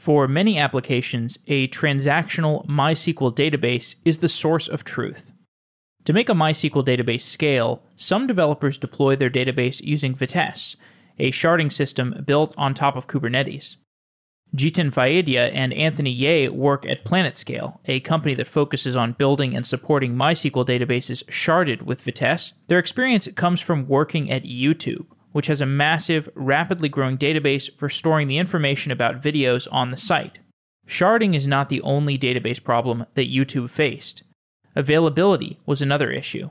For many applications, a transactional MySQL database is the source of truth. To make a MySQL database scale, some developers deploy their database using Vitess, a sharding system built on top of Kubernetes. Jiten Vaidya and Anthony Yeh work at PlanetScale, a company that focuses on building and supporting MySQL databases sharded with Vitess. Their experience comes from working at YouTube, which has a massive, rapidly growing database for storing the information about videos on the site. Sharding is not the only database problem that YouTube faced. Availability was another issue.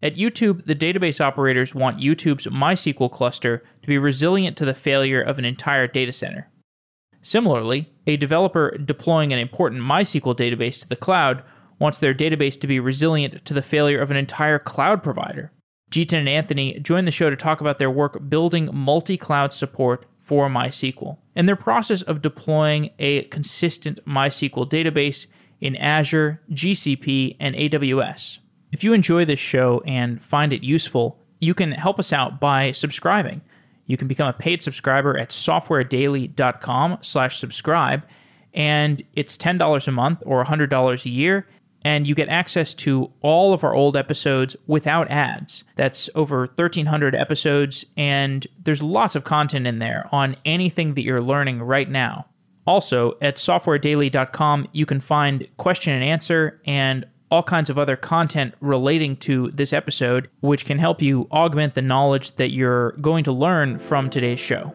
At YouTube, the database operators want YouTube's MySQL cluster to be resilient to the failure of an entire data center. Similarly, a developer deploying an important MySQL database to the cloud wants their database to be resilient to the failure of an entire cloud provider. Jiten and Anthony join the show to talk about their work building multi cloud support for MySQL and their process of deploying a consistent MySQL database in Azure, GCP, and AWS. If you enjoy this show and find it useful, you can help us out by subscribing. You can become a paid subscriber at softwaredaily.com slash subscribe, and it's $10 a month or $100 a year, and you get access to all of our old episodes without ads. That's over 1,300 episodes, and there's lots of content in there on anything that you're learning right now. Also, at softwaredaily.com, you can find question and answer and all kinds of other content relating to this episode, which can help you augment the knowledge that you're going to learn from today's show.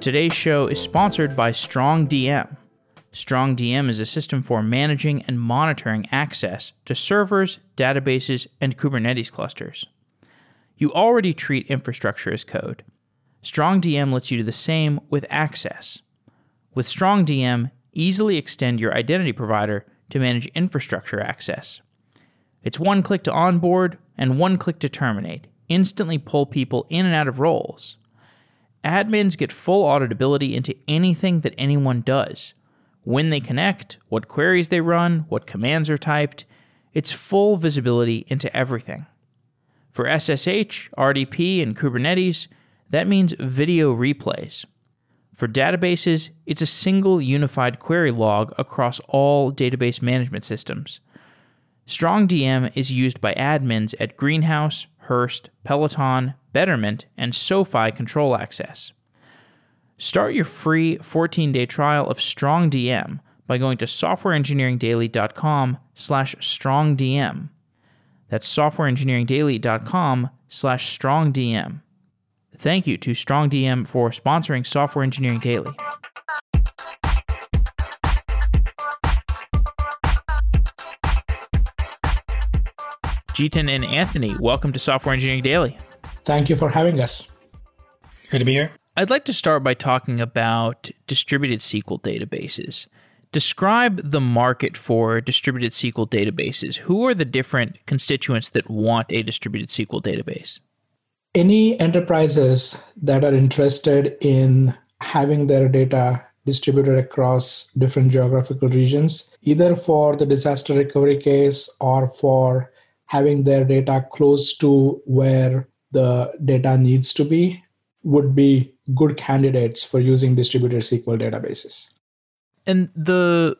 Today's show is sponsored by StrongDM. StrongDM is a system for managing and monitoring access to servers, databases, and Kubernetes clusters. You already treat infrastructure as code. StrongDM lets you do the same with access. With StrongDM, easily extend your identity provider to manage infrastructure access. It's one click to onboard and one click to terminate, instantly pull people in and out of roles. Admins get full auditability into anything that anyone does. When they connect, what queries they run, what commands are typed, it's full visibility into everything. For SSH, RDP, and Kubernetes, that means video replays. For databases, it's a single unified query log across all database management systems. StrongDM is used by admins at Greenhouse, Hearst, Peloton, Betterment, and SoFi Control Access. Start your free 14-day trial of StrongDM by going to softwareengineeringdaily.com slash strongdm. That's softwareengineeringdaily.com slash strongdm. Thank you to StrongDM for sponsoring Software Engineering Daily. Jiten and Anthony, welcome to Software Engineering Daily. Thank you for having us. Good to be here. I'd like to start by talking about distributed SQL databases. Describe the market for distributed SQL databases. Who are the different constituents that want a distributed SQL database? any enterprises that are interested in having their data distributed across different geographical regions, either for the disaster recovery case or for having their data close to where the data needs to be, would be good candidates for using distributed SQL databases. And the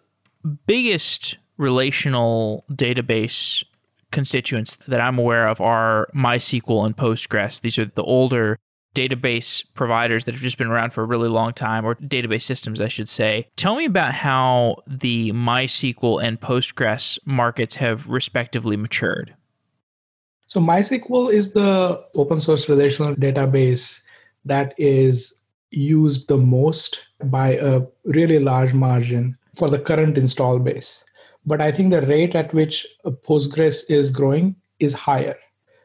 biggest relational database constituents that I'm aware of are MySQL and Postgres. These are the older database providers that have just been around for a really long time, or database systems, I should say. Tell me about how the MySQL and Postgres markets have respectively matured. So, MySQL is the open source relational database that is used the most by a really large margin for the current install base. But I think the rate at which Postgres is growing is higher.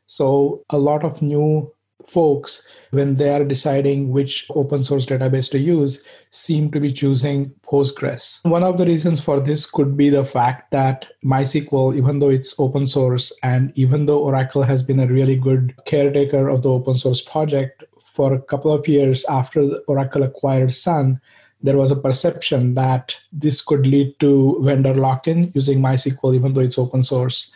So a lot of new folks, when they are deciding which open source database to use, seem to be choosing Postgres. One of the reasons for this could be the fact that MySQL, even though it's open source and even though Oracle has been a really good caretaker of the open source project for a couple of years after Oracle acquired Sun, there was a perception that this could lead to vendor lock in using MySQL, even though it's open source.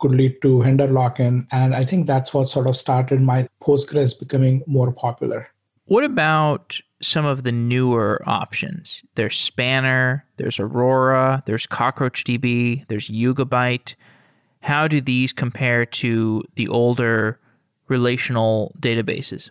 Could lead to vendor lock-in. And I think that's what sort of started my Postgres becoming more popular. What about some of the newer options? There's Spanner, there's Aurora, there's CockroachDB, there's Yugabyte. How do these compare to the older relational databases?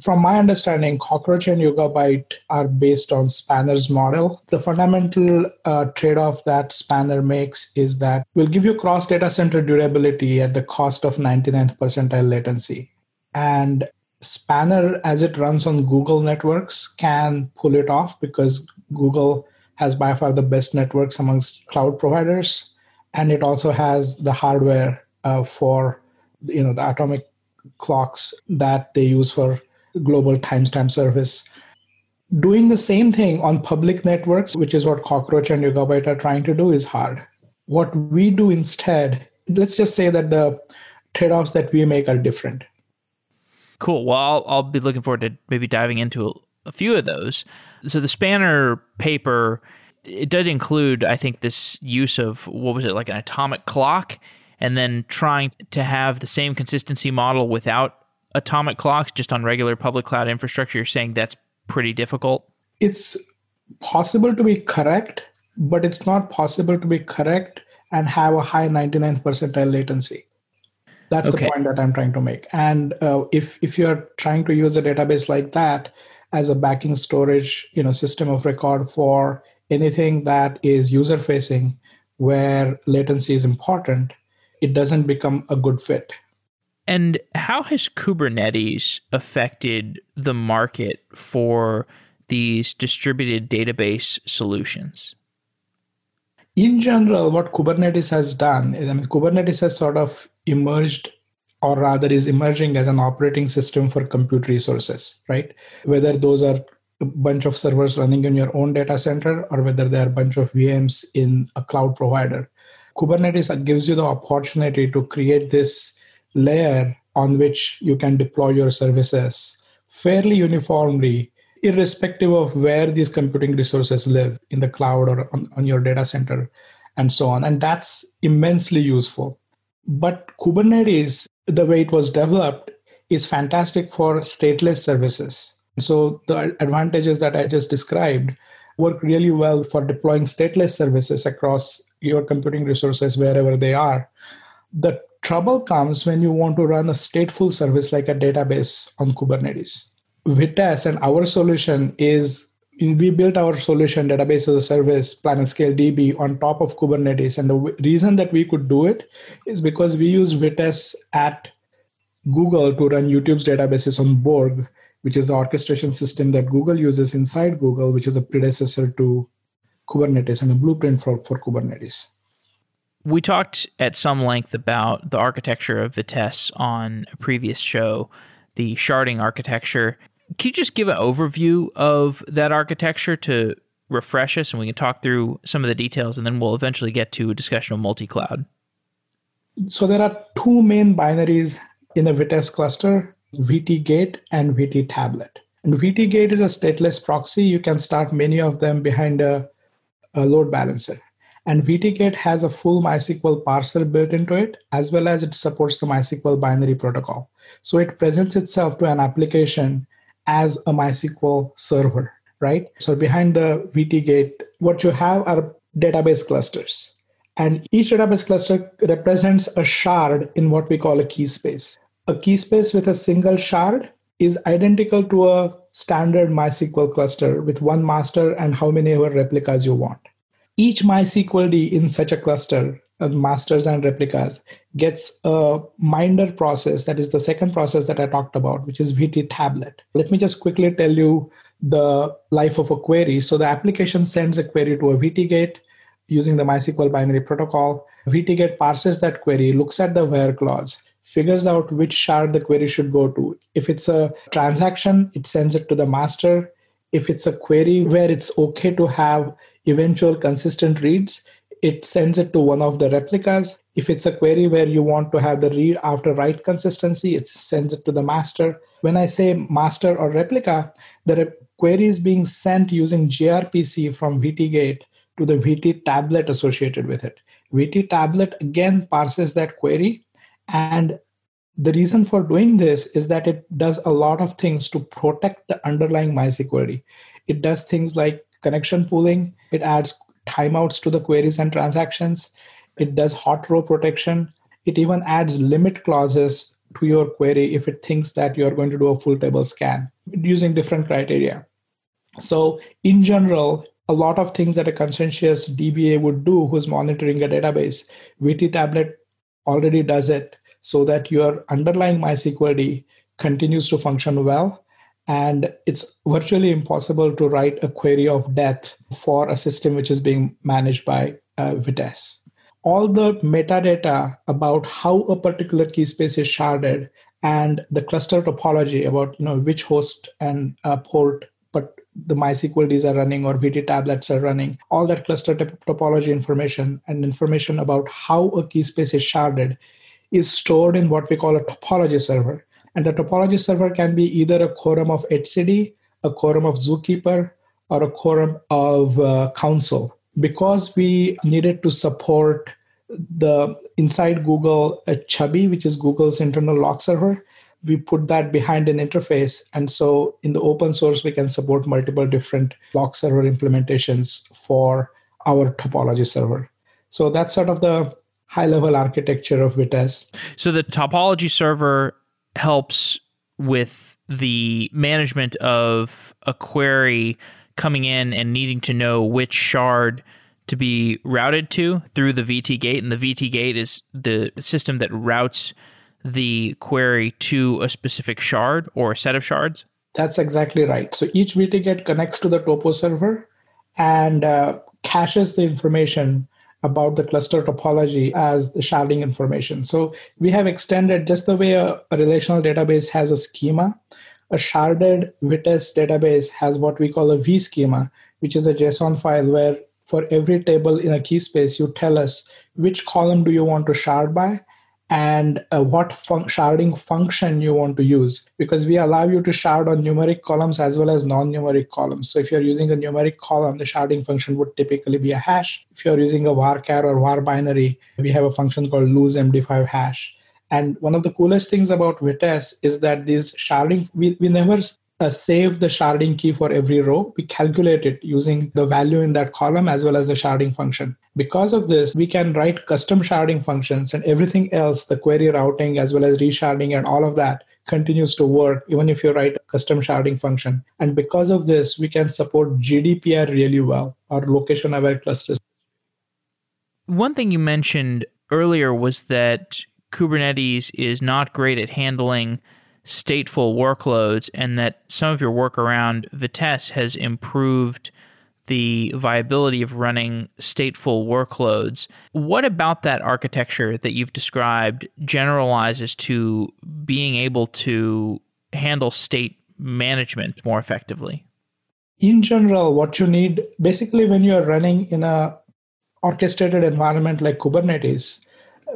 From my understanding, Cockroach and Yugabyte are based on Spanner's model. The fundamental uh, trade off that Spanner makes is that we'll give you cross data center durability at the cost of 99th percentile latency. And Spanner, as it runs on Google networks, can pull it off because Google has by far the best networks amongst cloud providers. And it also has the hardware uh, for you know the atomic clocks that they use for global timestamp service. Doing the same thing on public networks, which is what Cockroach and Yugabyte are trying to do, is hard. What we do instead, let's just say that the trade offs that we make are different. Cool. Well, I'll, I'll be looking forward to maybe diving into a, a few of those. So the Spanner paper, it did include, I think, this use of what was it, like an atomic clock, and then trying to have the same consistency model without atomic clocks just on regular public cloud infrastructure, you're saying that's pretty difficult? It's possible to be correct, but it's not possible to be correct and have a high 99th percentile latency. That's okay. the point that I'm trying to make. And uh, if if you're trying to use a database like that as a backing storage, you know, system of record for anything that is user facing, where latency is important, it doesn't become a good fit. And how has Kubernetes affected the market for these distributed database solutions? In general, what Kubernetes has done is, I mean, Kubernetes has sort of emerged, or rather, is emerging as an operating system for compute resources, right? Whether those are a bunch of servers running in your own data center or whether they are a bunch of VMs in a cloud provider. Kubernetes gives you the opportunity to create this layer on which you can deploy your services fairly uniformly, irrespective of where these computing resources live in the cloud or on, on your data center and so on. And that's immensely useful. But Kubernetes, the way it was developed, is fantastic for stateless services. So the advantages that I just described work really well for deploying stateless services across your computing resources wherever they are. The Trouble comes when you want to run a stateful service like a database on Kubernetes. Vitess and our solution is we built our solution database as a service PlanetScale DB on top of Kubernetes. And the w- reason that we could do it is because we use Vitess at Google to run YouTube's databases on Borg, which is the orchestration system that Google uses inside Google, which is a predecessor to Kubernetes and a blueprint for, for Kubernetes. We talked at some length about the architecture of Vitess on a previous show, the sharding architecture. Can you just give an overview of that architecture to refresh us and we can talk through some of the details and then we'll eventually get to a discussion of multi cloud? So there are two main binaries in the Vitess cluster VT gate and VT tablet. And VT gate is a stateless proxy. You can start many of them behind a, a load balancer. And VTGate has a full MySQL parser built into it, as well as it supports the MySQL binary protocol. So it presents itself to an application as a MySQL server, right? So behind the VTGate, what you have are database clusters. And each database cluster represents a shard in what we call a key space. A key space with a single shard is identical to a standard MySQL cluster with one master and how many ever replicas you want each MySQLD in such a cluster, uh, masters and replicas, gets a minder process. That is the second process that I talked about, which is VT tablet. Let me just quickly tell you the life of a query. So the application sends a query to a VT gate using the MySQL binary protocol. VT gate parses that query, looks at the where clause, figures out which shard the query should go to. If it's a transaction, it sends it to the master. If it's a query where it's okay to have eventual consistent reads, it sends it to one of the replicas. If it's a query where you want to have the read after write consistency, it sends it to the master. When I say master or replica, the query is being sent using gRPC from VTGate to the VT tablet associated with it. VT tablet again parses that query. And the reason for doing this is that it does a lot of things to protect the underlying MySQL query. It does things like connection pooling, it adds timeouts to the queries and transactions, it does hot row protection, it even adds limit clauses to your query if it thinks that you're going to do a full table scan using different criteria. So, in general, a lot of things that a conscientious DBA would do who's monitoring a database, VT Tablet already does it so that your underlying MySQL continues to function well. And it's virtually impossible to write a query of death for a system which is being managed by uh, Vitess. All the metadata about how a particular key space is sharded and the cluster topology about you know which host and uh, port but the MySQL Ds are running or VT tablets are running, all that cluster topology information and information about how a key space is sharded is stored in what we call a topology server. And the topology server can be either a quorum of etcd, a quorum of Zookeeper, or a quorum of uh, Consul. Because we needed to support the inside Google uh, Chubby, which is Google's internal lock server, we put that behind an interface. And so in the open source, we can support multiple different lock server implementations for our topology server. So that's sort of the high level architecture of Vitess. So the topology server helps with the management of a query coming in and needing to know which shard to be routed to through the VT gate. And the VT gate is the system that routes the query to a specific shard or a set of shards? That's exactly right. So each VT gate connects to the topo server and uh, caches the information about the cluster topology as the sharding information. So we have extended just the way a, a relational database has a schema. A sharded Vitess database has what we call a V schema, which is a JSON file where for every table in a key space, you tell us which column do you want to shard by and uh, what fun- sharding function you want to use because we allow you to shard on numeric columns as well as non-numeric columns. So if you're using a numeric column the sharding function would typically be a hash. If you're using a varchar or var binary we have a function called lose md5 hash. And one of the coolest things about Vitess is that these sharding, we, we never uh, save the sharding key for every row. We calculate it using the value in that column as well as the sharding function. Because of this, we can write custom sharding functions and everything else, the query routing as well as resharding and all of that continues to work even if you write a custom sharding function. And because of this, we can support GDPR really well or location aware clusters. One thing you mentioned earlier was that Kubernetes is not great at handling stateful workloads and that some of your work around Vitess has improved the viability of running stateful workloads. What about that architecture that you've described generalizes to being able to handle state management more effectively? In general, what you need basically when you're running in a orchestrated environment like Kubernetes,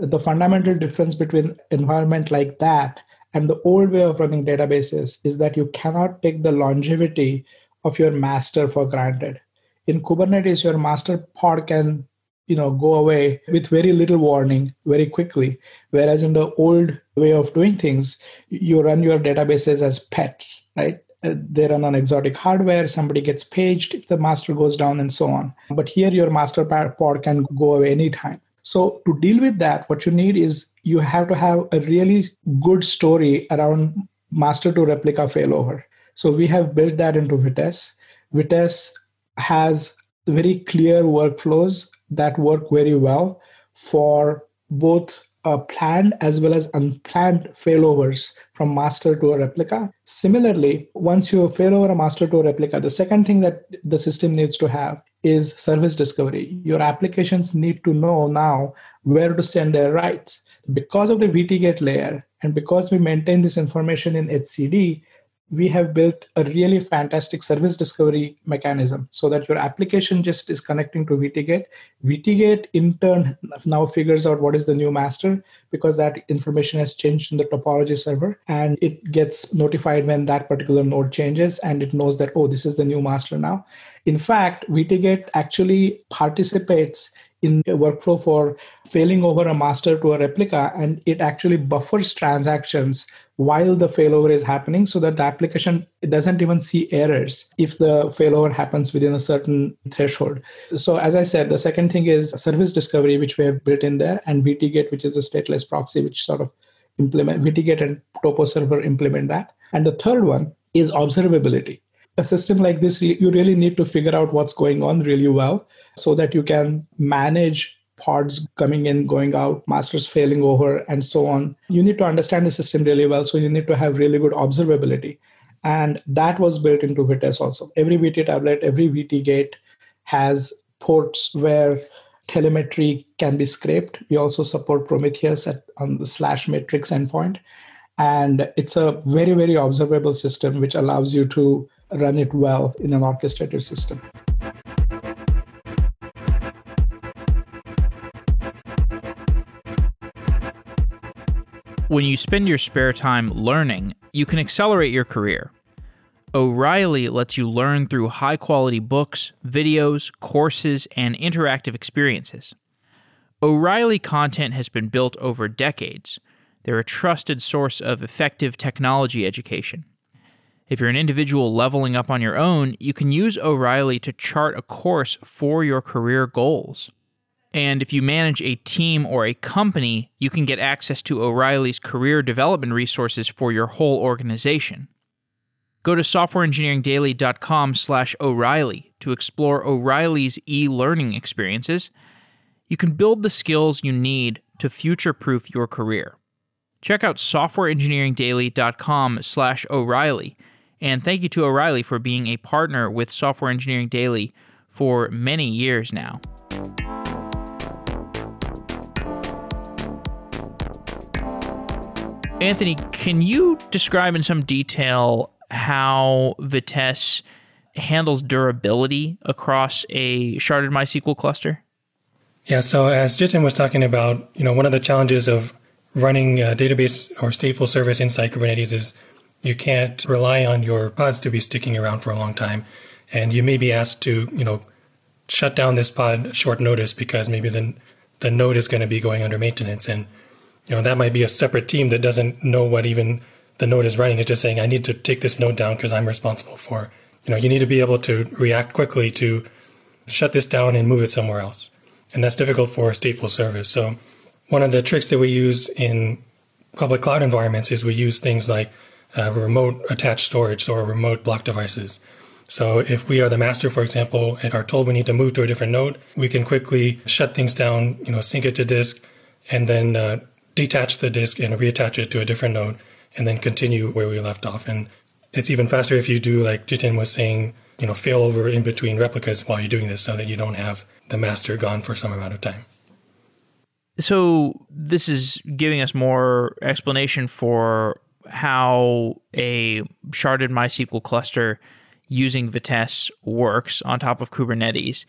the fundamental difference between environment like that and the old way of running databases is that you cannot take the longevity of your master for granted. In Kubernetes, your master pod can you know go away with very little warning very quickly. Whereas in the old way of doing things you run your databases as pets right? Uh, they run on exotic hardware somebody gets paged if the master goes down and so on. But here your master pod can go away anytime. So to deal with that, what you need is you have to have a really good story around master to replica failover. So we have built that into Vitess. Vitess has very clear workflows that work very well for both uh, planned as well as unplanned failovers from master to a replica. Similarly, once you fail over a master to a replica, the second thing that the system needs to have is service discovery. Your applications need to know now where to send their writes. Because of the VT-gate layer and because we maintain this information in etcd, we have built a really fantastic service discovery mechanism so that your application just is connecting to VT-gate. VT-gate in turn now figures out what is the new master because that information has changed in the topology server and it gets notified when that particular node changes and it knows that, oh, this is the new master now. In fact, VT-gate actually participates in a workflow for failing over a master to a replica, and it actually buffers transactions while the failover is happening so that the application doesn't even see errors if the failover happens within a certain threshold. So, as I said, the second thing is service discovery, which we have built in there, and VTGate, which is a stateless proxy, which sort of implement VTGate and Topo server implement that. And the third one is observability. A system like this, you really need to figure out what's going on really well so that you can manage pods coming in, going out, masters failing over, and so on. You need to understand the system really well. So you need to have really good observability. And that was built into Vitess also. Every VT tablet, every VT gate has ports where telemetry can be scraped. We also support Prometheus at, on the slash metrics endpoint. And it's a very, very observable system which allows you to run it well in an orchestrated system. When you spend your spare time learning, you can accelerate your career. O'Reilly lets you learn through high quality books, videos, courses, and interactive experiences. O'Reilly content has been built over decades. They're a trusted source of effective technology education. If you're an individual leveling up on your own, you can use O'Reilly to chart a course for your career goals. And if you manage a team or a company, you can get access to O'Reilly's career development resources for your whole organization. Go to softwareengineeringdaily.com slash O'Reilly to explore O'Reilly's e-learning experiences. You can build the skills you need to future-proof your career. Check out softwareengineeringdaily.com slash O'Reilly. And thank you to O'Reilly for being a partner with Software Engineering Daily for many years now. Anthony, can you describe in some detail how Vitess handles durability across a sharded MySQL cluster? Yeah, so as Jiten was talking about, you know, one of the challenges of running a database or stateful service inside Kubernetes is you can't rely on your pods to be sticking around for a long time. And you may be asked to, you know, shut down this pod short notice because maybe the, the node is going to be going under maintenance. And you know, that might be a separate team that doesn't know what even the node is running. It's just saying, I need to take this node down because I'm responsible for, you know, you need to be able to react quickly to shut this down and move it somewhere else. And that's difficult for a stateful service. So one of the tricks that we use in public cloud environments is we use things like uh, remote attached storage or remote block devices. So if we are the master, for example, and are told we need to move to a different node, we can quickly shut things down, you know, sync it to disk, and then uh, detach the disk and reattach it to a different node and then continue where we left off. And it's even faster if you do, like Jiten was saying, you know, failover in between replicas while you're doing this so that you don't have the master gone for some amount of time. So this is giving us more explanation for how a sharded MySQL cluster using Vitess works on top of Kubernetes.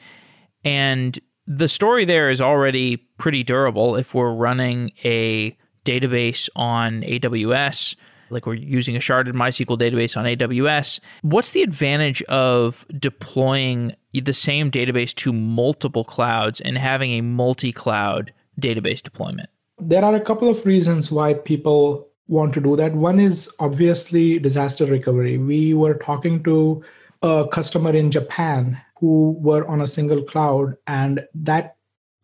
And the story there is already pretty durable if we're running a database on AWS, like we're using a sharded MySQL database on AWS. What's the advantage of deploying the same database to multiple clouds and having a multi cloud database deployment? There are a couple of reasons why people want to do that. One is obviously disaster recovery. We were talking to a customer in Japan who were on a single cloud, and that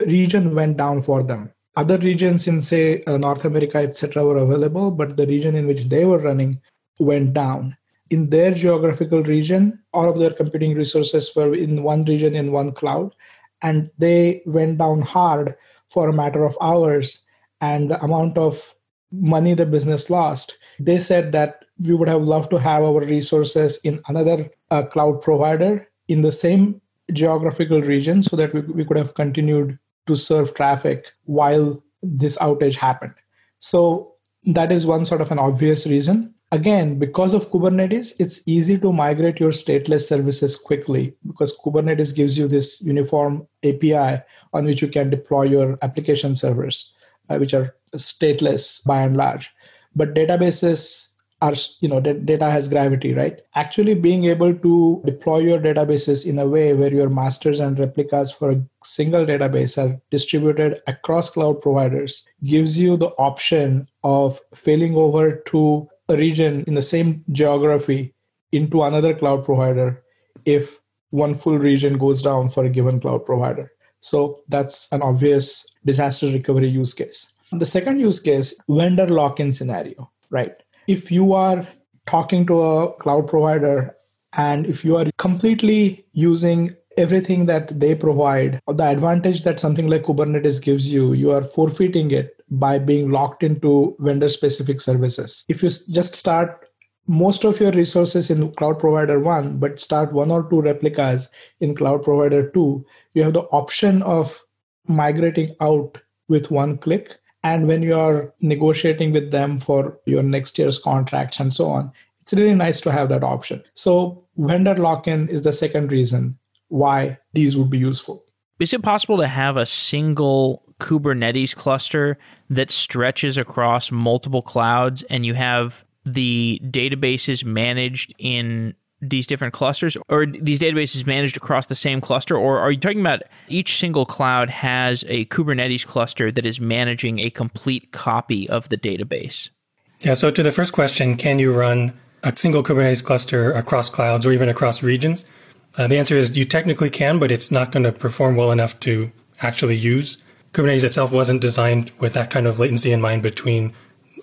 region went down for them. Other regions in, say, uh, North America, etc., were available, but the region in which they were running went down. In their geographical region, all of their computing resources were in one region in one cloud, and they went down hard for a matter of hours. And the amount of money the business lost, they said that we would have loved to have our resources in another uh, cloud provider in the same geographical region so that we, we could have continued to serve traffic while this outage happened. So that is one sort of an obvious reason. Again, because of Kubernetes, it's easy to migrate your stateless services quickly because Kubernetes gives you this uniform API on which you can deploy your application servers, uh, which are stateless by and large. But databases are, you know data has gravity right actually being able to deploy your databases in a way where your masters and replicas for a single database are distributed across cloud providers gives you the option of failing over to a region in the same geography into another cloud provider if one full region goes down for a given cloud provider so that's an obvious disaster recovery use case. The second use case vendor lock-in scenario right? If you are talking to a cloud provider and if you are completely using everything that they provide the advantage that something like kubernetes gives you you are forfeiting it by being locked into vendor specific services. If you just start most of your resources in cloud provider 1 but start one or two replicas in cloud provider 2 you have the option of migrating out with one click and when you are negotiating with them for your next year's contracts and so on it's really nice to have that option. So vendor lock-in is the second reason why these would be useful. Is it possible to have a single kubernetes cluster that stretches across multiple clouds and you have the databases managed in these different clusters or these databases managed across the same cluster or are you talking about each single cloud has a kubernetes cluster that is managing a complete copy of the database? Yeah so to the first question can you run a single kubernetes cluster across clouds or even across regions? Uh, the answer is you technically can but it's not going to perform well enough to actually use. Kubernetes itself wasn't designed with that kind of latency in mind between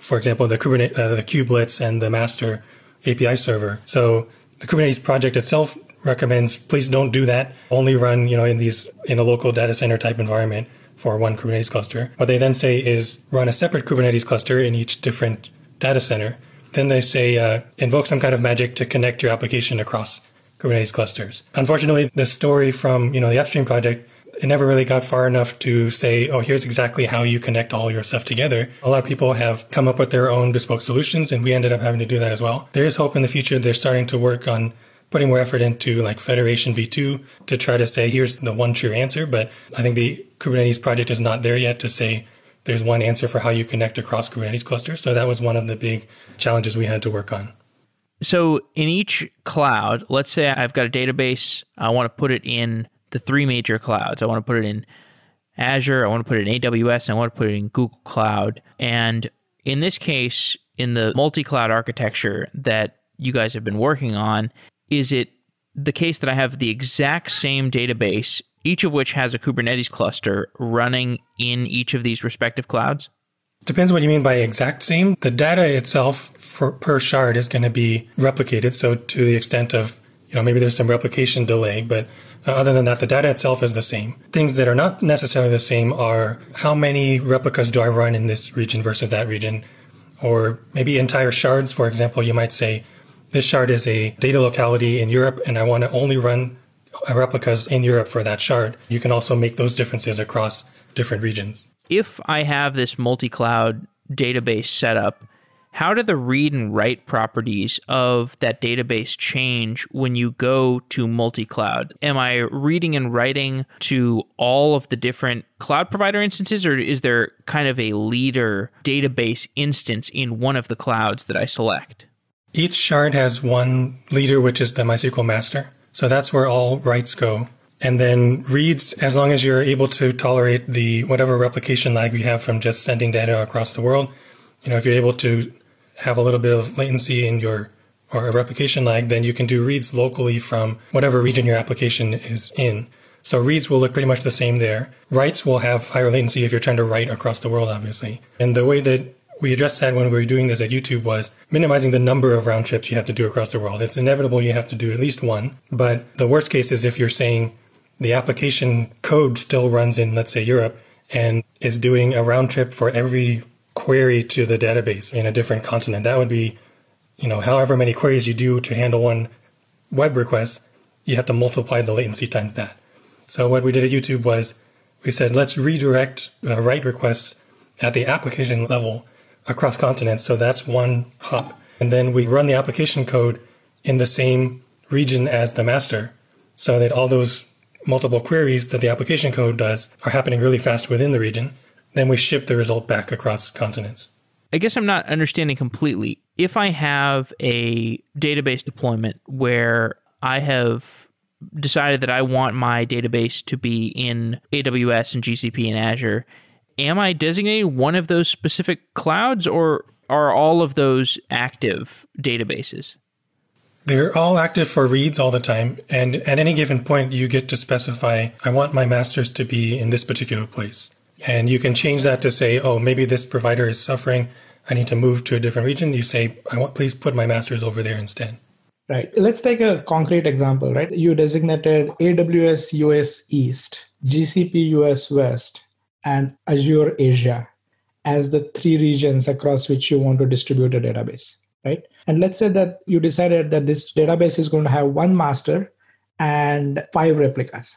for example the kubernetes uh, the kubelets and the master api server. So the Kubernetes project itself recommends please don't do that. Only run, you know, in these in a local data center type environment for one Kubernetes cluster. What they then say is run a separate Kubernetes cluster in each different data center. Then they say uh, invoke some kind of magic to connect your application across Kubernetes clusters. Unfortunately, the story from you know the upstream project it never really got far enough to say, oh, here's exactly how you connect all your stuff together. A lot of people have come up with their own bespoke solutions, and we ended up having to do that as well. There is hope in the future. They're starting to work on putting more effort into like Federation V2 to try to say, here's the one true answer. But I think the Kubernetes project is not there yet to say there's one answer for how you connect across Kubernetes clusters. So that was one of the big challenges we had to work on. So in each cloud, let's say I've got a database, I want to put it in the three major clouds. I want to put it in Azure, I want to put it in AWS, and I want to put it in Google Cloud. And in this case, in the multi cloud architecture that you guys have been working on, is it the case that I have the exact same database, each of which has a Kubernetes cluster running in each of these respective clouds? Depends what you mean by exact same. The data itself for, per shard is going to be replicated. So to the extent of, you know, maybe there's some replication delay, but uh, other than that, the data itself is the same. Things that are not necessarily the same are how many replicas do I run in this region versus that region? Or maybe entire shards, for example, you might say, this shard is a data locality in Europe and I want to only run replicas in Europe for that shard. You can also make those differences across different regions. If I have this multi cloud database set up, how do the read and write properties of that database change when you go to multi cloud? Am I reading and writing to all of the different cloud provider instances, or is there kind of a leader database instance in one of the clouds that I select? Each shard has one leader, which is the MySQL master. So that's where all writes go. And then reads, as long as you're able to tolerate the whatever replication lag we have from just sending data across the world, you know, if you're able to have a little bit of latency in your or a replication lag, then you can do reads locally from whatever region your application is in. So reads will look pretty much the same there. Writes will have higher latency if you're trying to write across the world, obviously. And the way that we addressed that when we were doing this at YouTube was minimizing the number of round trips you have to do across the world. It's inevitable you have to do at least one. But the worst case is if you're saying the application code still runs in, let's say, Europe and is doing a round trip for every query to the database in a different continent. That would be, you know, however many queries you do to handle one web request, you have to multiply the latency times that. So what we did at YouTube was we said, let's redirect uh, write requests at the application level across continents. So that's one hop. And then we run the application code in the same region as the master so that all those multiple queries that the application code does are happening really fast within the region. Then we ship the result back across continents. I guess I'm not understanding completely. if I have a database deployment where I have decided that I want my database to be in AWS and GCP and Azure, am I designating one of those specific clouds or are all of those active databases? They're all active for reads all the time. And at any given point, you get to specify, I want my masters to be in this particular place. And you can change that to say, oh, maybe this provider is suffering. I need to move to a different region. You say, I want, please put my masters over there instead. Right. Let's take a concrete example, right? You designated AWS US East, GCP US West, and Azure Asia as the three regions across which you want to distribute a database, right? And let's say that you decided that this database is going to have one master and five replicas.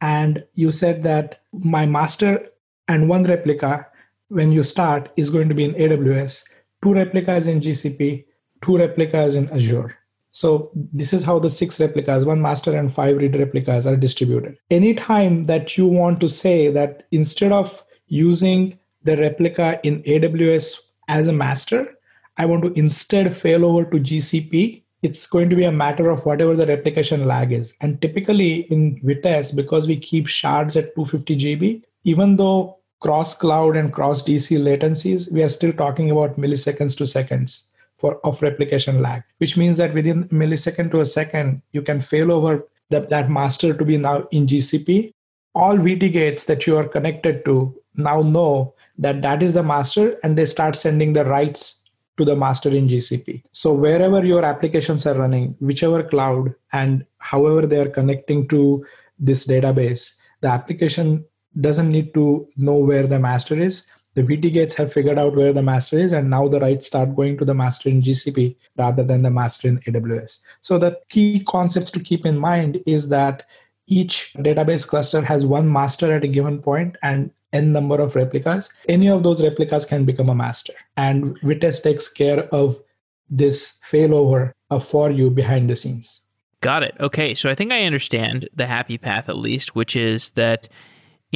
And you said that my master and one replica, when you start, is going to be in AWS, two replicas in GCP, two replicas in Azure. So this is how the six replicas, one master and five read replicas are distributed. Anytime that you want to say that instead of using the replica in AWS as a master, I want to instead fail over to GCP, it's going to be a matter of whatever the replication lag is. And typically in Vitess, because we keep shards at 250 GB, even though cross cloud and cross DC latencies, we are still talking about milliseconds to seconds for of replication lag, which means that within millisecond to a second, you can fail over that, that master to be now in GCP. All VT gates that you are connected to now know that that is the master and they start sending the writes to the master in GCP. So wherever your applications are running, whichever cloud and however they are connecting to this database, the application doesn't need to know where the master is. The VT gates have figured out where the master is, and now the writes start going to the master in GCP rather than the master in AWS. So the key concepts to keep in mind is that each database cluster has one master at a given point and n number of replicas, any of those replicas can become a master. And Vitess takes care of this failover uh, for you behind the scenes. Got it. Okay. So I think I understand the happy path at least, which is that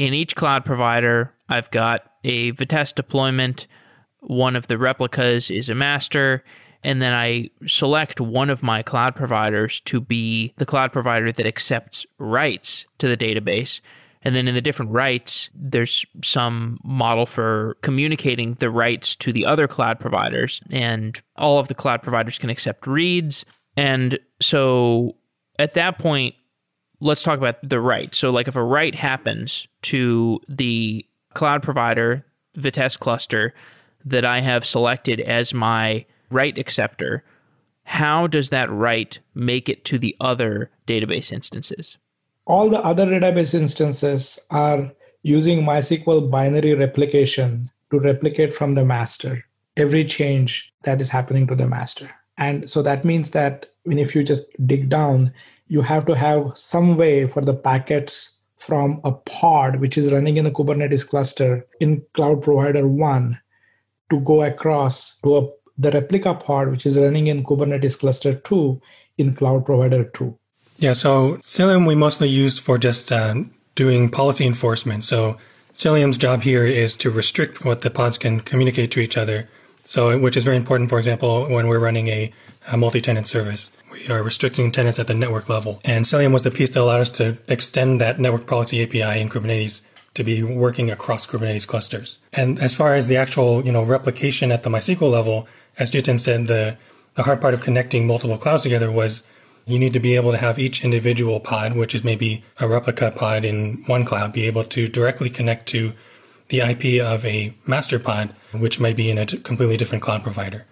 in each cloud provider, I've got a Vitess deployment. One of the replicas is a master. And then I select one of my cloud providers to be the cloud provider that accepts writes to the database. And then in the different writes, there's some model for communicating the writes to the other cloud providers. And all of the cloud providers can accept reads. And so at that point, let's talk about the write. So, like if a write happens to the cloud provider, Vitess cluster, that I have selected as my write acceptor, how does that write make it to the other database instances? all the other database instances are using MySQL binary replication to replicate from the master every change that is happening to the master. And so that means that when if you just dig down, you have to have some way for the packets from a pod which is running in a Kubernetes cluster in cloud provider one to go across to a, the replica pod which is running in Kubernetes cluster two in cloud provider two. Yeah, so Cilium we mostly use for just uh, doing policy enforcement. So Cilium's job here is to restrict what the pods can communicate to each other. So, which is very important, for example, when we're running a, a multi-tenant service. We are restricting tenants at the network level. And Cilium was the piece that allowed us to extend that network policy API in Kubernetes to be working across Kubernetes clusters. And as far as the actual, you know, replication at the MySQL level, as Jiten said, the, the hard part of connecting multiple clouds together was you need to be able to have each individual pod, which is maybe a replica pod in one cloud, be able to directly connect to the IP of a master pod, which might be in a completely different cloud provider.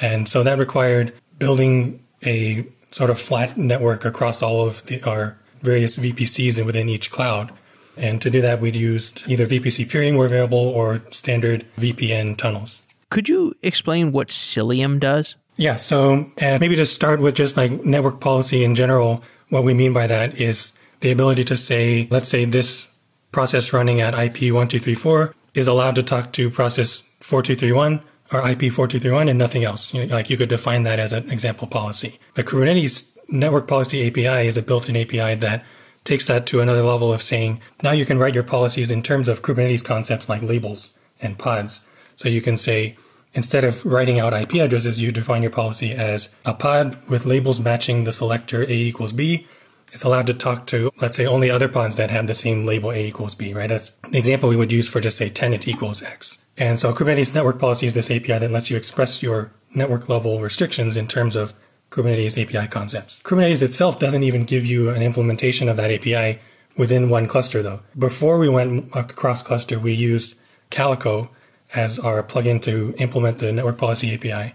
And so that required building a sort of flat network across all of the, our various VPCs within each cloud. And to do that, we'd used either VPC peering were available or standard VPN tunnels. Could you explain what Cilium does? Yeah. So uh, maybe to start with just like network policy in general, what we mean by that is the ability to say, let's say this process running at IP 1234 is allowed to talk to process 4231 or IP 4231 and nothing else. You know, like you could define that as an example policy. The Kubernetes network policy API is a built-in API that takes that to another level of saying, now you can write your policies in terms of Kubernetes concepts like labels and pods. So you can say, instead of writing out IP addresses, you define your policy as a pod with labels matching the selector A equals B is allowed to talk to, let's say, only other pods that have the same label A equals B, right? That's the example we would use for just say tenant equals X. And so Kubernetes network policy is this API that lets you express your network level restrictions in terms of Kubernetes API concepts. Kubernetes itself doesn't even give you an implementation of that API within one cluster though. Before we went across cluster, we used Calico as our plugin to implement the network policy API.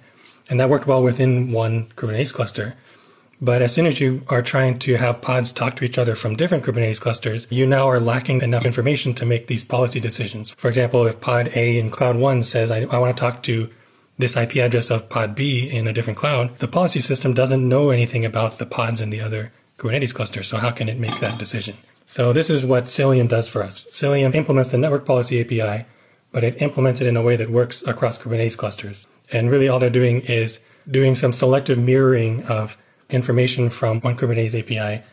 And that worked well within one Kubernetes cluster. But as soon as you are trying to have pods talk to each other from different Kubernetes clusters, you now are lacking enough information to make these policy decisions. For example, if pod A in cloud one says, I, I want to talk to this IP address of pod B in a different cloud, the policy system doesn't know anything about the pods in the other Kubernetes cluster. So how can it make that decision? So this is what Cilium does for us. Cilium implements the network policy API, but it implements it in a way that works across Kubernetes clusters. And really all they're doing is doing some selective mirroring of information from one Kubernetes API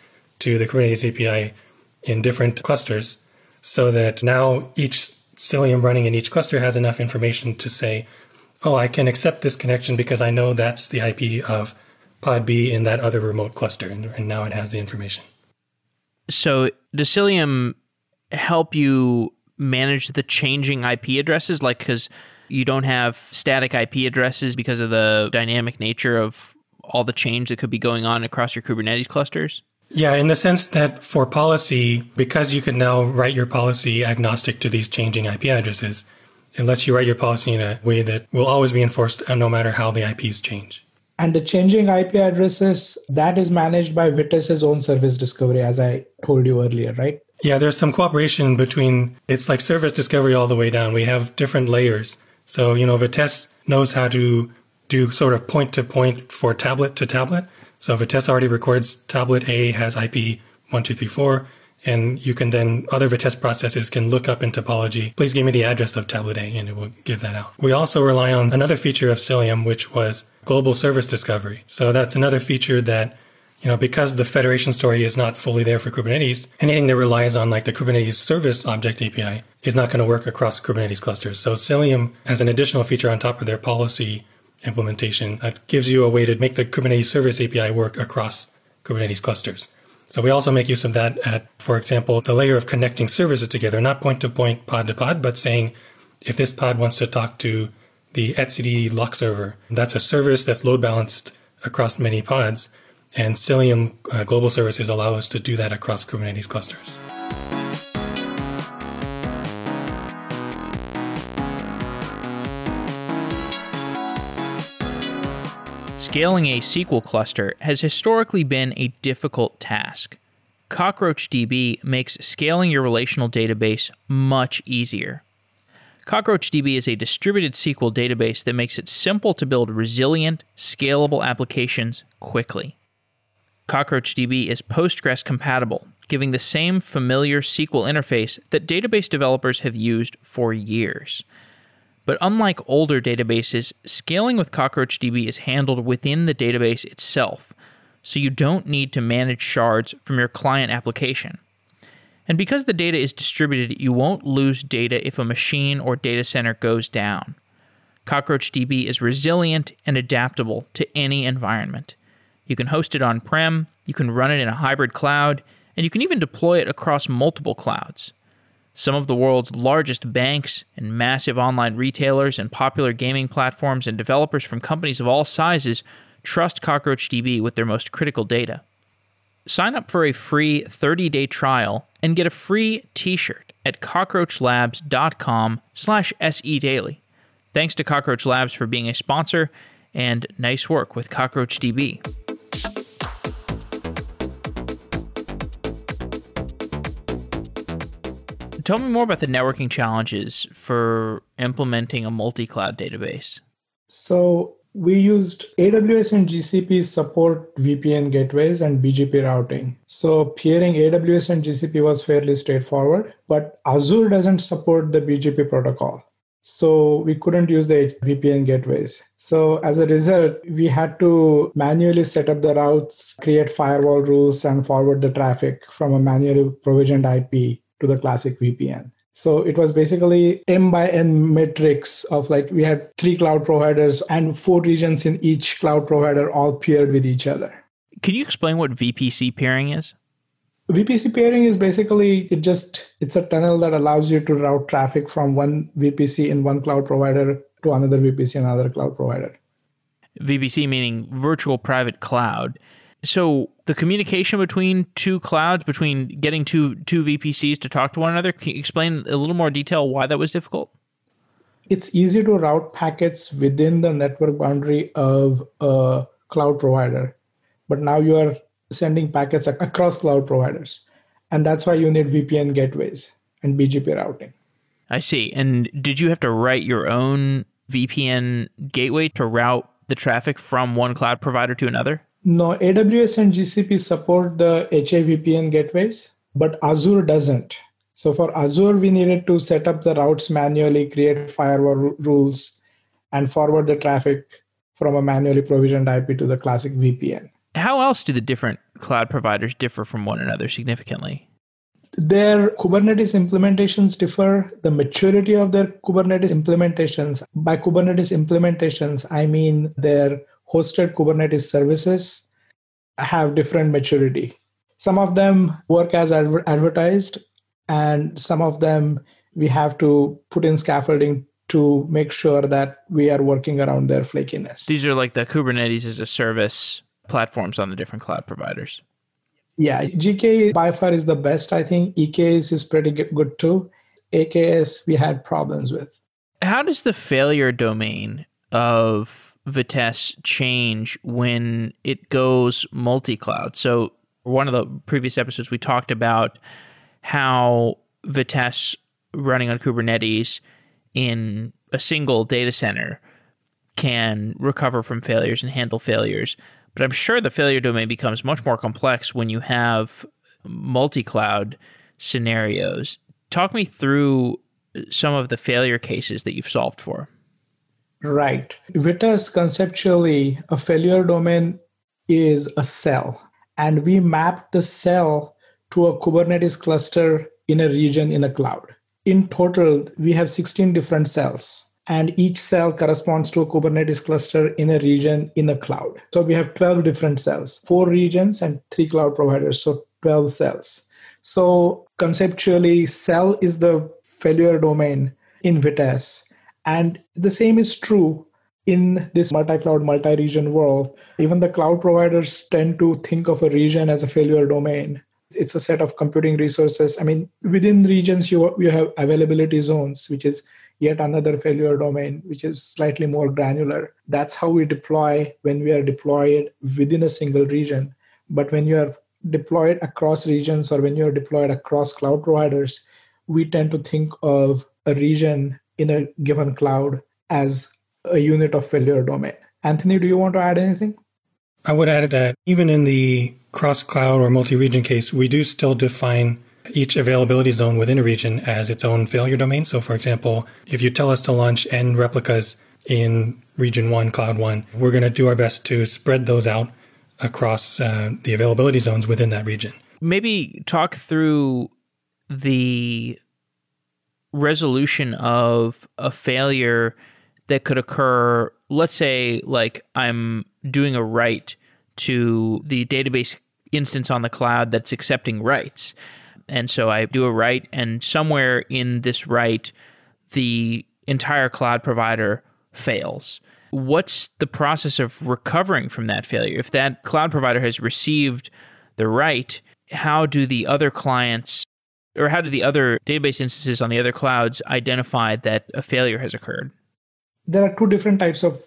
to the Kubernetes API in different clusters so that now each Cilium running in each cluster has enough information to say, oh, I can accept this connection because I know that's the IP of pod B in that other remote cluster. And, and now it has the information. So does Cilium help you manage the changing IP addresses? Like, because you don't have static IP addresses because of the dynamic nature of all the change that could be going on across your Kubernetes clusters? Yeah, in the sense that for policy, because you can now write your policy agnostic to these changing IP addresses, it lets you write your policy in a way that will always be enforced uh, no matter how the IPs change. And the changing IP addresses, that is managed by Vitess's own service discovery, as I told you earlier, right? Yeah, there's some cooperation between, it's like service discovery all the way down. We have different layers. So, you know, Vitess knows how to do sort of point to point for tablet to tablet. So Vitess already records tablet A has IP 1234, and you can then, other Vitess processes can look up in topology, please give me the address of tablet A, and it will give that out. We also rely on another feature of Cilium, which was global service discovery. So that's another feature that you know, because the federation story is not fully there for Kubernetes, anything that relies on like the Kubernetes service object API is not going to work across Kubernetes clusters. So Cilium, has an additional feature on top of their policy implementation that gives you a way to make the Kubernetes Service API work across Kubernetes clusters. So we also make use of that at, for example, the layer of connecting services together, not point to point, pod to pod, but saying if this pod wants to talk to the etcd lock server, that's a service that's load balanced across many pods. And Cilium uh, Global Services allow us to do that across Kubernetes clusters. Scaling a SQL cluster has historically been a difficult task. CockroachDB makes scaling your relational database much easier. CockroachDB is a distributed SQL database that makes it simple to build resilient, scalable applications quickly. CockroachDB is Postgres compatible, giving the same familiar SQL interface that database developers have used for years. But unlike older databases, scaling with CockroachDB is handled within the database itself, so you don't need to manage shards from your client application. And because the data is distributed, you won't lose data if a machine or data center goes down. CockroachDB is resilient and adaptable to any environment. You can host it on prem, you can run it in a hybrid cloud, and you can even deploy it across multiple clouds. Some of the world's largest banks and massive online retailers and popular gaming platforms and developers from companies of all sizes trust CockroachDB with their most critical data. Sign up for a free 30-day trial and get a free t-shirt at cockroachlabs.com slash sedaily. Thanks to Cockroach Labs for being a sponsor, and nice work with CockroachDB. Tell me more about the networking challenges for implementing a multi cloud database. So, we used AWS and GCP support VPN gateways and BGP routing. So, peering AWS and GCP was fairly straightforward, but Azure doesn't support the BGP protocol. So we couldn't use the VPN gateways. So as a result, we had to manually set up the routes, create firewall rules, and forward the traffic from a manually provisioned IP to the classic VPN. So it was basically M by N matrix of like we had three cloud providers and four regions in each cloud provider all paired with each other. Can you explain what VPC peering is? VPC peering is basically it just it's a tunnel that allows you to route traffic from one VPC in one cloud provider to another VPC in another cloud provider. VPC meaning virtual private cloud. So the communication between two clouds, between getting two two VPCs to talk to one another, can you explain a little more detail why that was difficult? It's easy to route packets within the network boundary of a cloud provider, but now you are sending packets across cloud providers, and that's why you need VPN gateways and BGP routing. I see. And did you have to write your own VPN gateway to route the traffic from one cloud provider to another? No, AWS and GCP support the HA VPN gateways, but Azure doesn't. So for Azure, we needed to set up the routes manually, create firewall rules, and forward the traffic from a manually provisioned IP to the classic VPN. How else do the different cloud providers differ from one another significantly? Their Kubernetes implementations differ. The maturity of their Kubernetes implementations, by Kubernetes implementations, I mean their hosted Kubernetes services have different maturity. Some of them work as adver- advertised, and some of them we have to put in scaffolding to make sure that we are working around their flakiness. These are like the Kubernetes as a service platforms on the different cloud providers. Yeah, GKE by far is the best. I think EKS is pretty good too. AKS we had problems with. How does the failure domain of Vitess change when it goes multi cloud? So, one of the previous episodes, we talked about how Vitess running on Kubernetes in a single data center can recover from failures and handle failures. But I'm sure the failure domain becomes much more complex when you have multi cloud scenarios. Talk me through some of the failure cases that you've solved for. Right. Vitess conceptually, a failure domain is a cell, and we map the cell to a Kubernetes cluster in a region in a cloud. In total, we have 16 different cells and each cell corresponds to a Kubernetes cluster in a region in a cloud. So we have 12 different cells, four regions and three cloud providers, so 12 cells. So conceptually, cell is the failure domain in Vitess. And the same is true in this multi-cloud, multi-region world. Even the cloud providers tend to think of a region as a failure domain. It's a set of computing resources. I mean, within regions, you, you have availability zones, which is yet another failure domain, which is slightly more granular. That's how we deploy when we are deployed within a single region. But when you are deployed across regions or when you're deployed across cloud providers, we tend to think of a region in a given cloud as a unit of failure domain. Anthony, do you want to add anything? I would add that even in the cross cloud or multi region case, we do still define each availability zone within a region as its own failure domain. So, for example, if you tell us to launch n replicas in region one, cloud one, we're going to do our best to spread those out across uh, the availability zones within that region. Maybe talk through the resolution of a failure that could occur. Let's say, like, I'm doing a write to the database instance on the cloud that's accepting writes and so I do a write, and somewhere in this write, the entire cloud provider fails. What's the process of recovering from that failure? If that cloud provider has received the write, how do the other clients or how do the other database instances on the other clouds identify that a failure has occurred? There are two different types of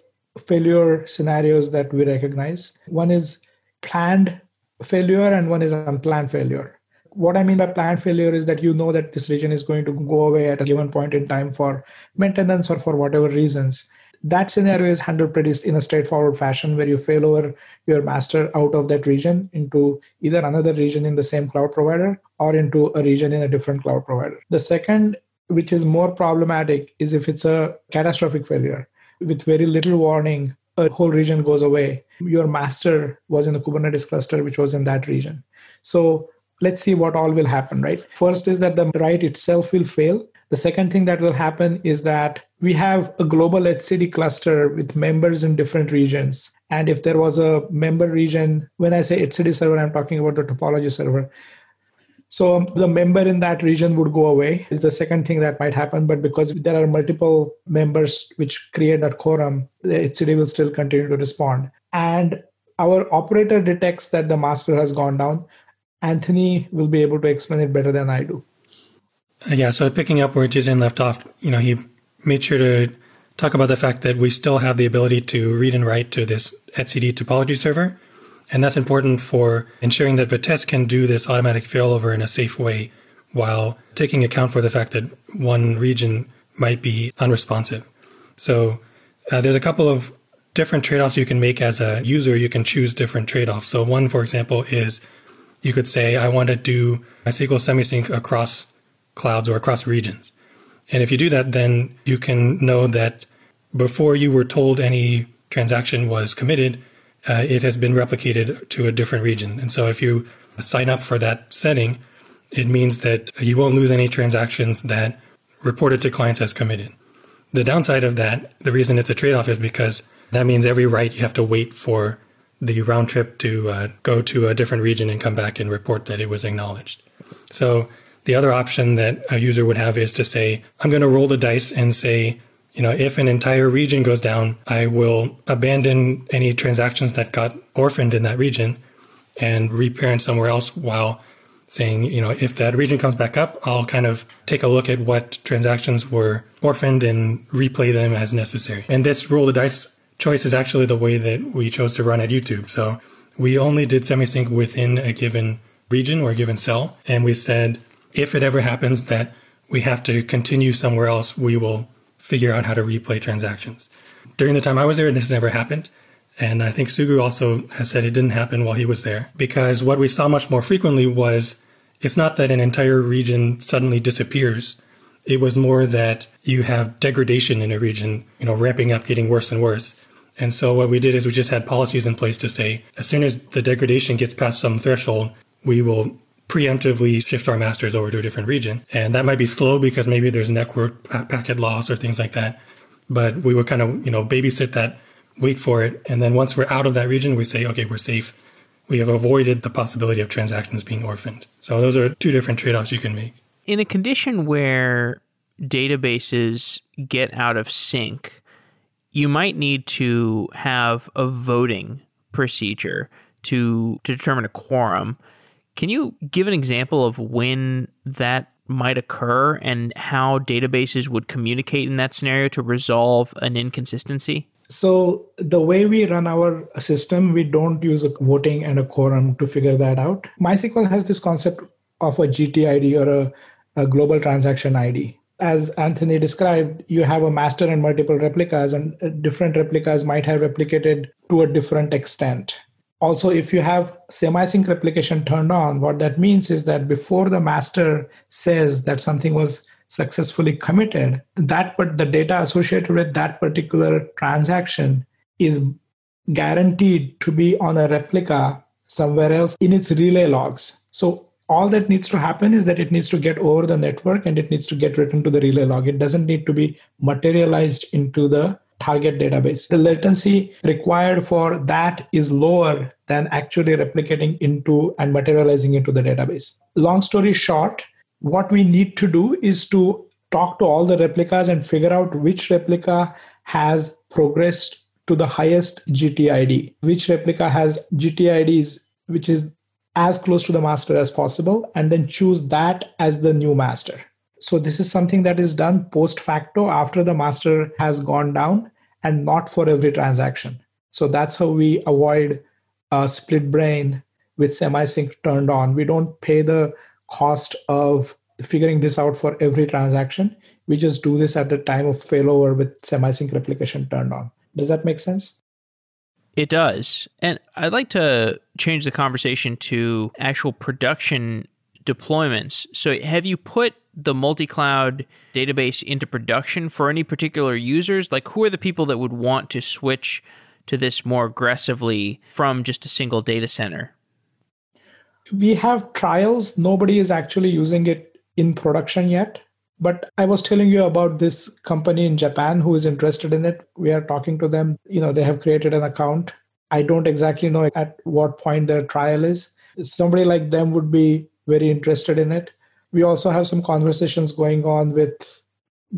failure scenarios that we recognize. One is planned failure and one is unplanned failure what I mean by planned failure is that you know that this region is going to go away at a given point in time for maintenance or for whatever reasons. That scenario is handled pretty in a straightforward fashion where you fail over your master out of that region into either another region in the same cloud provider or into a region in a different cloud provider. The second, which is more problematic, is if it's a catastrophic failure with very little warning, a whole region goes away. Your master was in the Kubernetes cluster, which was in that region. So let's see what all will happen, right? First is that the write itself will fail. The second thing that will happen is that we have a global etcd cluster with members in different regions. And if there was a member region, when I say etcd server, I'm talking about the topology server. So the member in that region would go away is the second thing that might happen. But because there are multiple members which create that quorum, the etcd will still continue to respond. And our operator detects that the master has gone down. Anthony will be able to explain it better than I do. Yeah, so picking up where Jiten left off, you know, he made sure to talk about the fact that we still have the ability to read and write to this etcd topology server. And that's important for ensuring that Vitess can do this automatic failover in a safe way while taking account for the fact that one region might be unresponsive. So uh, there's a couple of different trade-offs you can make as a user. You can choose different trade-offs. So one, for example, is you could say, I want to do a SQL semi-sync across clouds or across regions. And if you do that, then you can know that before you were told any transaction was committed, uh, it has been replicated to a different region. And so if you sign up for that setting, it means that you won't lose any transactions that reported to clients as committed. The downside of that, the reason it's a trade off is because that means every write you have to wait for the round trip to uh, go to a different region and come back and report that it was acknowledged. So the other option that a user would have is to say, I'm going to roll the dice and say, you know, if an entire region goes down, I will abandon any transactions that got orphaned in that region and reparent somewhere else while saying, you know, if that region comes back up, I'll kind of take a look at what transactions were orphaned and replay them as necessary. And this roll the dice choice is actually the way that we chose to run at YouTube. So we only did semi-sync within a given region or a given cell. And we said, if it ever happens that we have to continue somewhere else, we will figure out how to replay transactions. During the time I was there, this never happened. And I think Sugu also has said it didn't happen while he was there because what we saw much more frequently was it's not that an entire region suddenly disappears. It was more that you have degradation in a region, you know, ramping up, getting worse and worse. And so what we did is we just had policies in place to say, as soon as the degradation gets past some threshold, we will preemptively shift our masters over to a different region. And that might be slow because maybe there's network packet loss or things like that. But we would kind of, you know, babysit that, wait for it. And then once we're out of that region, we say, okay, we're safe. We have avoided the possibility of transactions being orphaned. So those are two different trade offs you can make. In a condition where databases get out of sync, you might need to have a voting procedure to, to determine a quorum. Can you give an example of when that might occur and how databases would communicate in that scenario to resolve an inconsistency? So, the way we run our system, we don't use a voting and a quorum to figure that out. MySQL has this concept of a GTID or a, a global transaction ID. As Anthony described, you have a master and multiple replicas, and uh, different replicas might have replicated to a different extent also if you have semi-sync replication turned on what that means is that before the master says that something was successfully committed that but the data associated with that particular transaction is guaranteed to be on a replica somewhere else in its relay logs. So all that needs to happen is that it needs to get over the network and it needs to get written to the relay log. It doesn't need to be materialized into the target database. The latency required for that is lower than actually replicating into and materializing into the database. Long story short, what we need to do is to talk to all the replicas and figure out which replica has progressed to the highest GTID, which replica has GTIDs which is as close to the master as possible, and then choose that as the new master. So this is something that is done post facto after the master has gone down and not for every transaction. So that's how we avoid split brain with semi-sync turned on. We don't pay the cost of figuring this out for every transaction. We just do this at the time of failover with semi-sync replication turned on. Does that make sense? It does. And I'd like to change the conversation to actual production deployments. So, have you put the multi cloud database into production for any particular users? Like, who are the people that would want to switch to this more aggressively from just a single data center? We have trials. Nobody is actually using it in production yet. But I was telling you about this company in Japan who is interested in it. We are talking to them. You know, they have created an account. I don't exactly know at what point their trial is. Somebody like them would be very interested in it. We also have some conversations going on with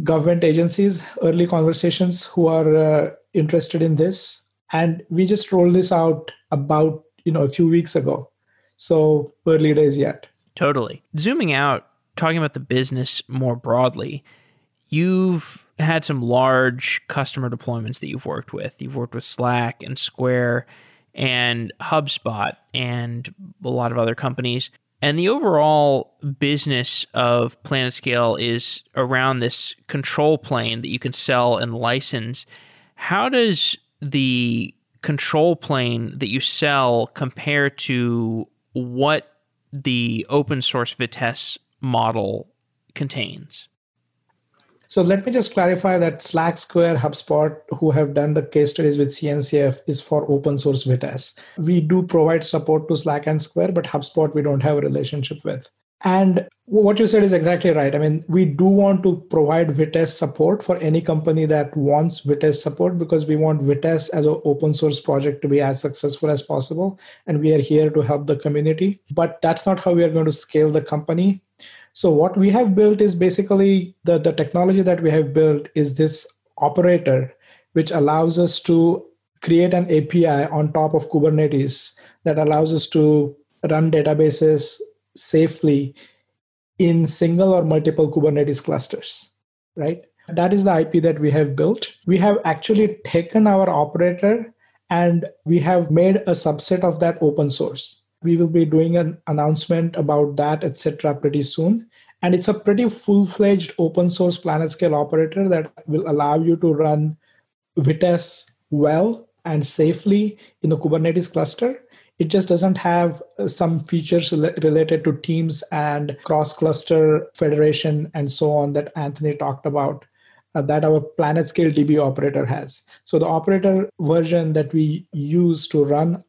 government agencies, early conversations who are uh, interested in this. And we just rolled this out about, you know, a few weeks ago. So early days yet. Totally. Zooming out, talking about the business more broadly, you've had some large customer deployments that you've worked with. You've worked with Slack and Square and HubSpot and a lot of other companies. And the overall business of PlanetScale is around this control plane that you can sell and license. How does the control plane that you sell compare to what the open source Vitess model contains? So let me just clarify that Slack, Square, HubSpot, who have done the case studies with CNCF, is for open source Vitess. We do provide support to Slack and Square, but HubSpot we don't have a relationship with. And what you said is exactly right. I mean, we do want to provide Vitess support for any company that wants Vitess support because we want Vitess as an open source project to be as successful as possible. And we are here to help the community. But that's not how we are going to scale the company. So what we have built is basically the, the technology that we have built is this operator, which allows us to create an API on top of Kubernetes that allows us to run databases safely in single or multiple Kubernetes clusters, right? That is the IP that we have built. We have actually taken our operator and we have made a subset of that open source we will be doing an announcement about that etc pretty soon. And it's a pretty full-fledged open source PlanetScale operator that will allow you to run vitess well and safely in the kubernetes cluster. It just doesn't have uh, some features related to teams and cross cluster federation and so on that anthony talked about uh, that our PlanetScale db operator has. So the operator version that we use to run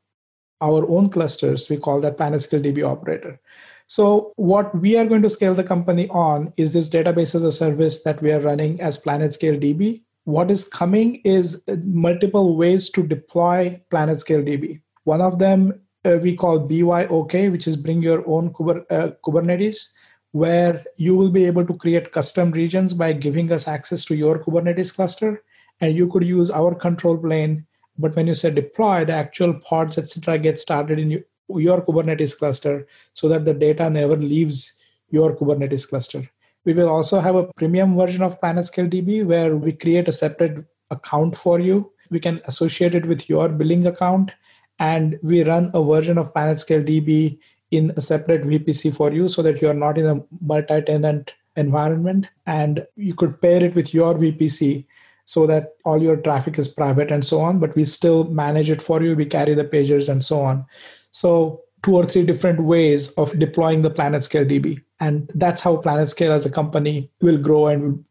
our own clusters, we call that PlanetScale DB operator. So what we are going to scale the company on is this database as a service that we are running as PlanetScale DB. What is coming is multiple ways to deploy PlanetScale DB. One of them uh, we call BYOK, which is bring your own uh, Kubernetes, where you will be able to create custom regions by giving us access to your Kubernetes cluster. And you could use our control plane but when you say deploy, the actual pods, etc., get started in your Kubernetes cluster so that the data never leaves your Kubernetes cluster. We will also have a premium version of PlanetScale DB where we create a separate account for you. We can associate it with your billing account, and we run a version of PlanetScale DB in a separate VPC for you so that you are not in a multi tenant environment. And you could pair it with your VPC so that all your traffic is private and so on but we still manage it for you. We carry the pagers and so on. So two or three different ways of deploying the PlanetScale db and that's how PlanetScale as a company will grow and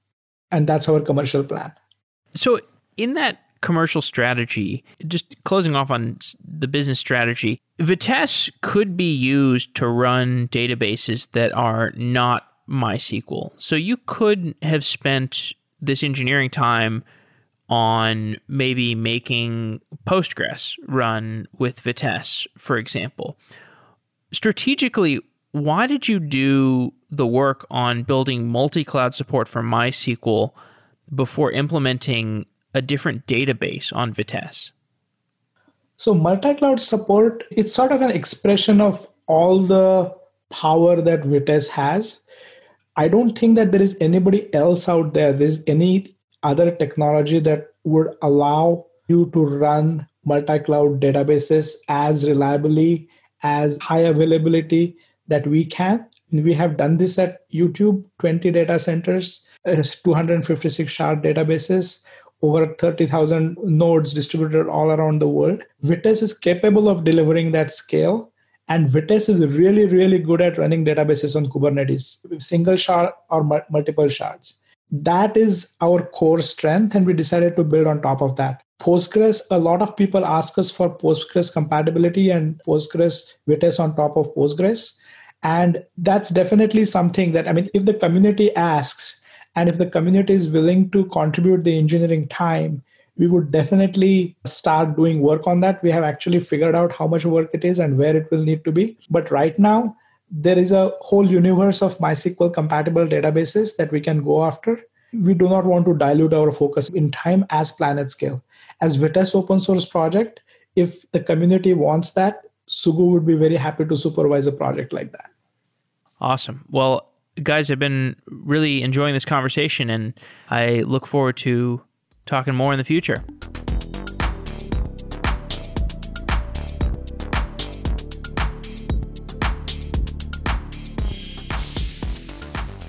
and that's our commercial plan. So in that commercial strategy just closing off on the business strategy vitess could be used to run databases that are not mysql. So you could have spent this engineering time on maybe making Postgres run with Vitess, for example. Strategically, why did you do the work on building multi cloud support for MySQL before implementing a different database on Vitess? So, multi cloud support, it's sort of an expression of all the power that Vitess has I don't think that there is anybody else out there, there's any other technology that would allow you to run multi cloud databases as reliably, as high availability that we can. We have done this at YouTube 20 data centers, uh, 256 shard databases, over 30,000 nodes distributed all around the world. Vitess is capable of delivering that scale and Vitess is really, really good at running databases on Kubernetes, single shard or multiple shards. That is our core strength, and we decided to build on top of that. Postgres, a lot of people ask us for Postgres compatibility and Postgres Vitess on top of Postgres. And that's definitely something that, I mean, if the community asks, And if the community is willing to contribute the engineering time, we would definitely start doing work on that. We have actually figured out how much work it is and where it will need to be. But right now, there is a whole universe of MySQL compatible databases that we can go after. We do not want to dilute our focus in time as PlanetScale. As Vitess open source project, if the community wants that, Sugu would be very happy to supervise a project like that. Awesome. Well, guys, I've been really enjoying this conversation and I look forward to talking more in the future.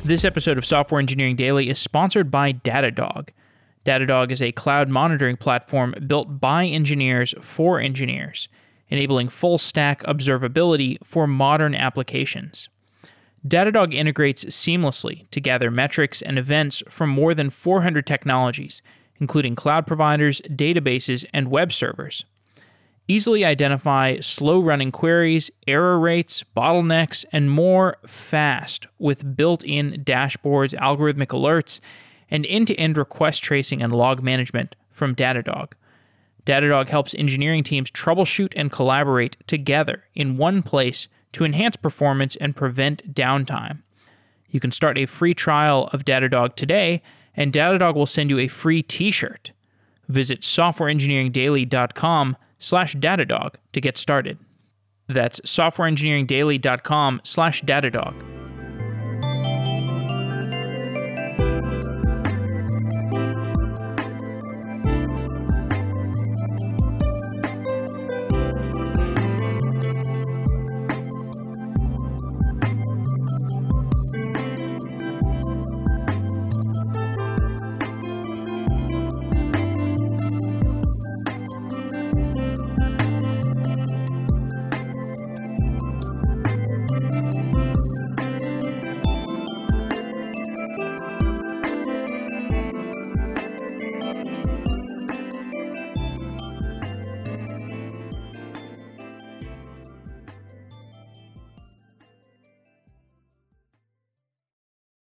This episode of Software Engineering Daily is sponsored by Datadog. Datadog is a cloud monitoring platform built by engineers for engineers, enabling full stack observability for modern applications. Datadog integrates seamlessly to gather metrics and events from more than 400 technologies, including cloud providers, databases, and web servers. Easily identify slow running queries, error rates, bottlenecks, and more fast with built in dashboards, algorithmic alerts, and end to end request tracing and log management from Datadog. Datadog helps engineering teams troubleshoot and collaborate together in one place to enhance performance and prevent downtime. You can start a free trial of Datadog today, and Datadog will send you a free t-shirt. Visit softwareengineeringdaily.com slash Datadog to get started. That's softwareengineeringdaily.com slash Datadog.